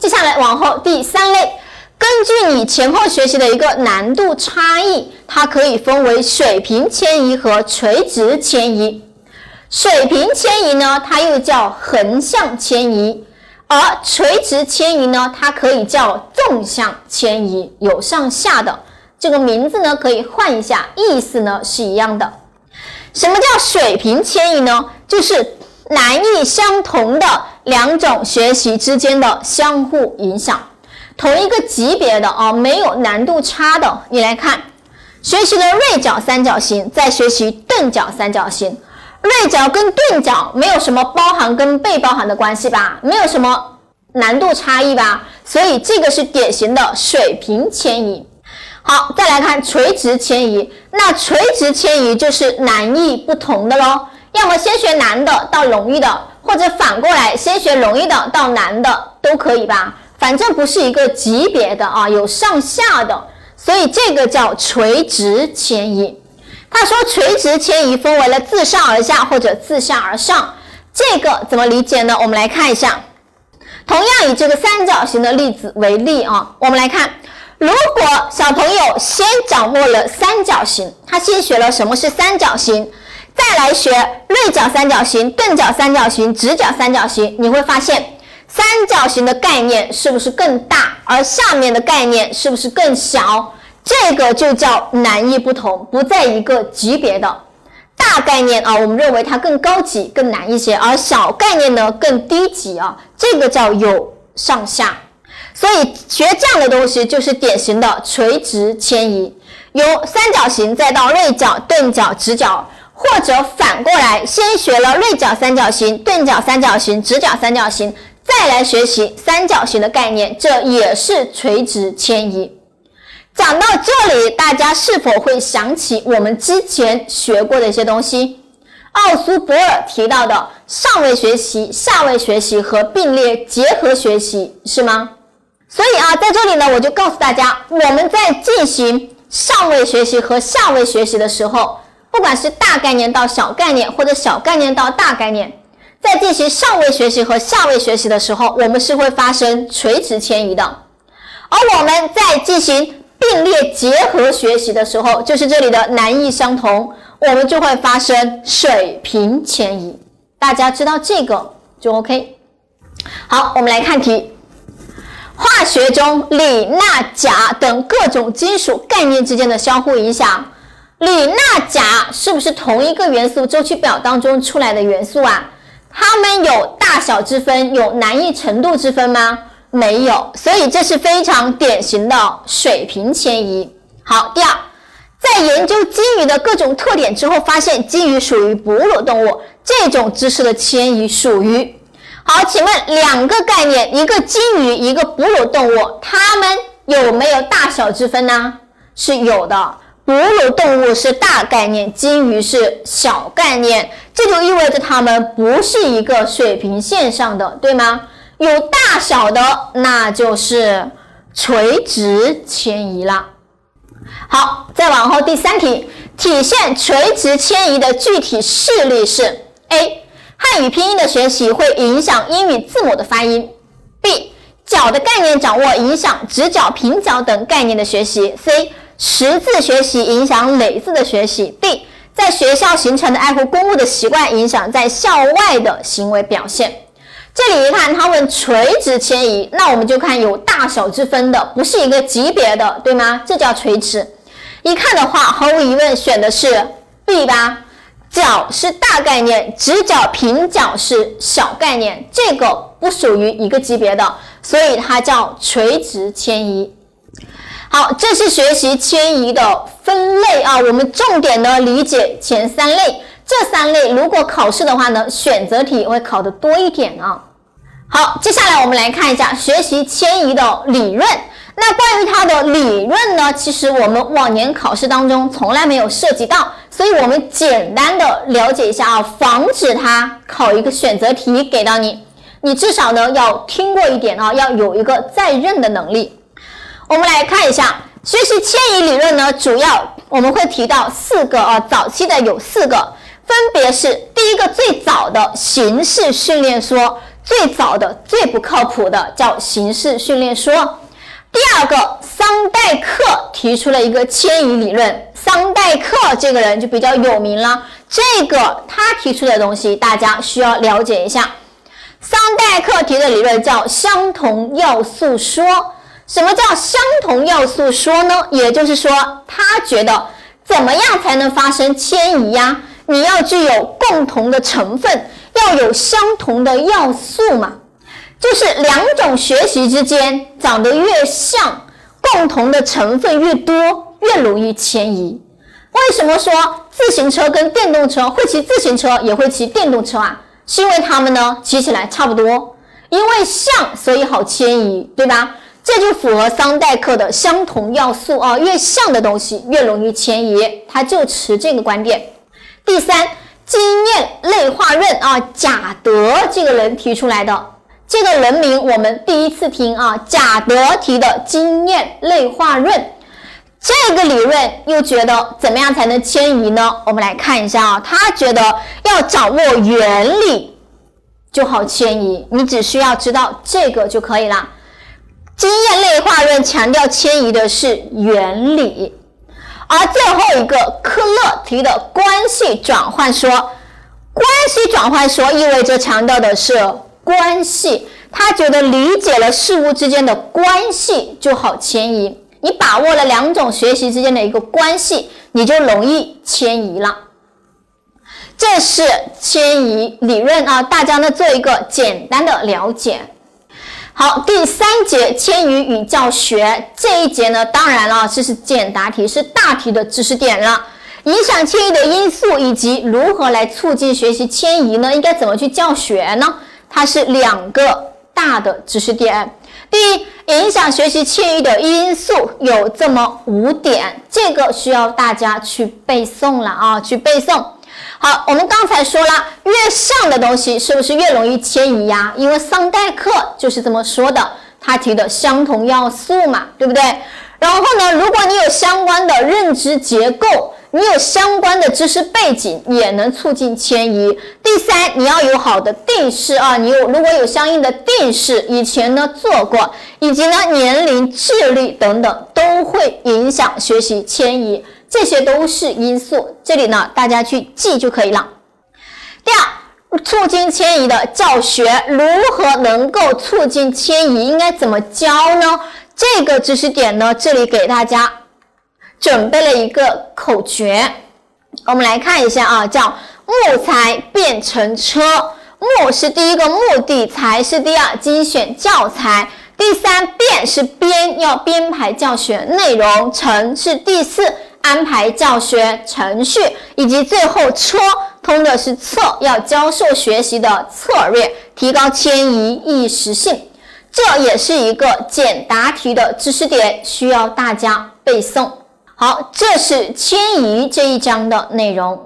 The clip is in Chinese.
接下来往后第三类，根据你前后学习的一个难度差异，它可以分为水平迁移和垂直迁移。水平迁移呢，它又叫横向迁移，而垂直迁移呢，它可以叫纵向迁移，有上下的。这个名字呢可以换一下，意思呢是一样的。什么叫水平迁移呢？就是难易相同的两种学习之间的相互影响。同一个级别的啊，没有难度差的，你来看，学习了锐角三角形，再学习钝角三角形。锐角跟钝角没有什么包含跟被包含的关系吧？没有什么难度差异吧？所以这个是典型的水平迁移。好，再来看垂直迁移。那垂直迁移就是难易不同的喽，要么先学难的到容易的，或者反过来先学容易的到难的都可以吧？反正不是一个级别的啊，有上下的，所以这个叫垂直迁移。他说，垂直迁移分为了自上而下或者自下而上，这个怎么理解呢？我们来看一下，同样以这个三角形的例子为例啊，我们来看，如果小朋友先掌握了三角形，他先学了什么是三角形，再来学锐角三角形、钝角三角形、直角三角形，你会发现三角形的概念是不是更大，而下面的概念是不是更小？这个就叫难易不同，不在一个级别的。大概念啊，我们认为它更高级、更难一些，而小概念呢更低级啊，这个叫有上下。所以学这样的东西就是典型的垂直迁移，由三角形再到锐角、钝角、直角，或者反过来，先学了锐角三角形、钝角三角形、直角三角形，再来学习三角形的概念，这也是垂直迁移。讲到这里，大家是否会想起我们之前学过的一些东西？奥苏博尔提到的上位学习、下位学习和并列结合学习，是吗？所以啊，在这里呢，我就告诉大家，我们在进行上位学习和下位学习的时候，不管是大概念到小概念，或者小概念到大概念，在进行上位学习和下位学习的时候，我们是会发生垂直迁移的，而我们在进行。并列结合学习的时候，就是这里的难易相同，我们就会发生水平迁移。大家知道这个就 OK。好，我们来看题。化学中锂、钠、钾等各种金属概念之间的相互影响，锂、钠、钾是不是同一个元素周期表当中出来的元素啊？它们有大小之分，有难易程度之分吗？没有，所以这是非常典型的水平迁移。好，第二，在研究鲸鱼的各种特点之后，发现鲸鱼属于哺乳动物，这种知识的迁移属于。好，请问两个概念，一个鲸鱼，一个哺乳动物，它们有没有大小之分呢？是有的，哺乳动物是大概念，鲸鱼是小概念，这就意味着它们不是一个水平线上的，对吗？有大小的，那就是垂直迁移了。好，再往后第三题，体现垂直迁移的具体事例是：A. 汉语拼音的学习会影响英语字母的发音；B. 角的概念掌握影响直角、平角等概念的学习；C. 识字学习影响累字的学习；D. 在学校形成的爱护公物的习惯影响在校外的行为表现。这里一看，他问垂直迁移，那我们就看有大小之分的，不是一个级别的，对吗？这叫垂直。一看的话，毫无疑问选的是 B 吧？角是大概念，直角、平角是小概念，这个不属于一个级别的，所以它叫垂直迁移。好，这是学习迁移的分类啊，我们重点的理解前三类。这三类如果考试的话呢，选择题会考的多一点啊。好，接下来我们来看一下学习迁移的理论。那关于它的理论呢，其实我们往年考试当中从来没有涉及到，所以我们简单的了解一下啊，防止它考一个选择题给到你，你至少呢要听过一点啊，要有一个在认的能力。我们来看一下学习迁移理论呢，主要我们会提到四个啊，早期的有四个。分别是第一个最早的形式训练说，最早的、最不靠谱的叫形式训练说。第二个，桑代克提出了一个迁移理论。桑代克这个人就比较有名了。这个他提出的东西，大家需要了解一下。桑代克提的理论叫相同要素说。什么叫相同要素说呢？也就是说，他觉得怎么样才能发生迁移呀？你要具有共同的成分，要有相同的要素嘛。就是两种学习之间长得越像，共同的成分越多，越容易迁移。为什么说自行车跟电动车会骑自行车也会骑电动车啊？是因为它们呢骑起来差不多，因为像所以好迁移，对吧？这就符合桑代克的相同要素啊，越像的东西越容易迁移，他就持这个观点。第三，经验类化论啊，贾德这个人提出来的。这个人名我们第一次听啊，贾德提的经验类化论，这个理论又觉得怎么样才能迁移呢？我们来看一下啊，他觉得要掌握原理就好迁移，你只需要知道这个就可以了。经验类化论强调迁移的是原理，而最后一个科勒提的关系转换说，关系转换说意味着强调的是。关系，他觉得理解了事物之间的关系就好迁移。你把握了两种学习之间的一个关系，你就容易迁移了。这是迁移理论啊，大家呢做一个简单的了解。好，第三节迁移与教学这一节呢，当然了，这是简答题，是大题的知识点了。影响迁移的因素以及如何来促进学习迁移呢？应该怎么去教学呢？它是两个大的知识点。第一，影响学习迁移的因素有这么五点，这个需要大家去背诵了啊，去背诵。好，我们刚才说了，越上的东西是不是越容易迁移呀？因为桑代克就是这么说的，他提的相同要素嘛，对不对？然后呢，如果你有相关的认知结构。你有相关的知识背景，也能促进迁移。第三，你要有好的定势啊，你有如果有相应的定势，以前呢做过，以及呢年龄、智力等等，都会影响学习迁移，这些都是因素。这里呢，大家去记就可以了。第二，促进迁移的教学，如何能够促进迁移？应该怎么教呢？这个知识点呢，这里给大家。准备了一个口诀，我们来看一下啊，叫木材变成车。木是第一个目的，材是第二精选教材，第三变是编要编排教学内容，成是第四安排教学程序，以及最后车通的是策要教授学习的策略，提高迁移意识性。这也是一个简答题的知识点，需要大家背诵。好，这是迁移这一章的内容。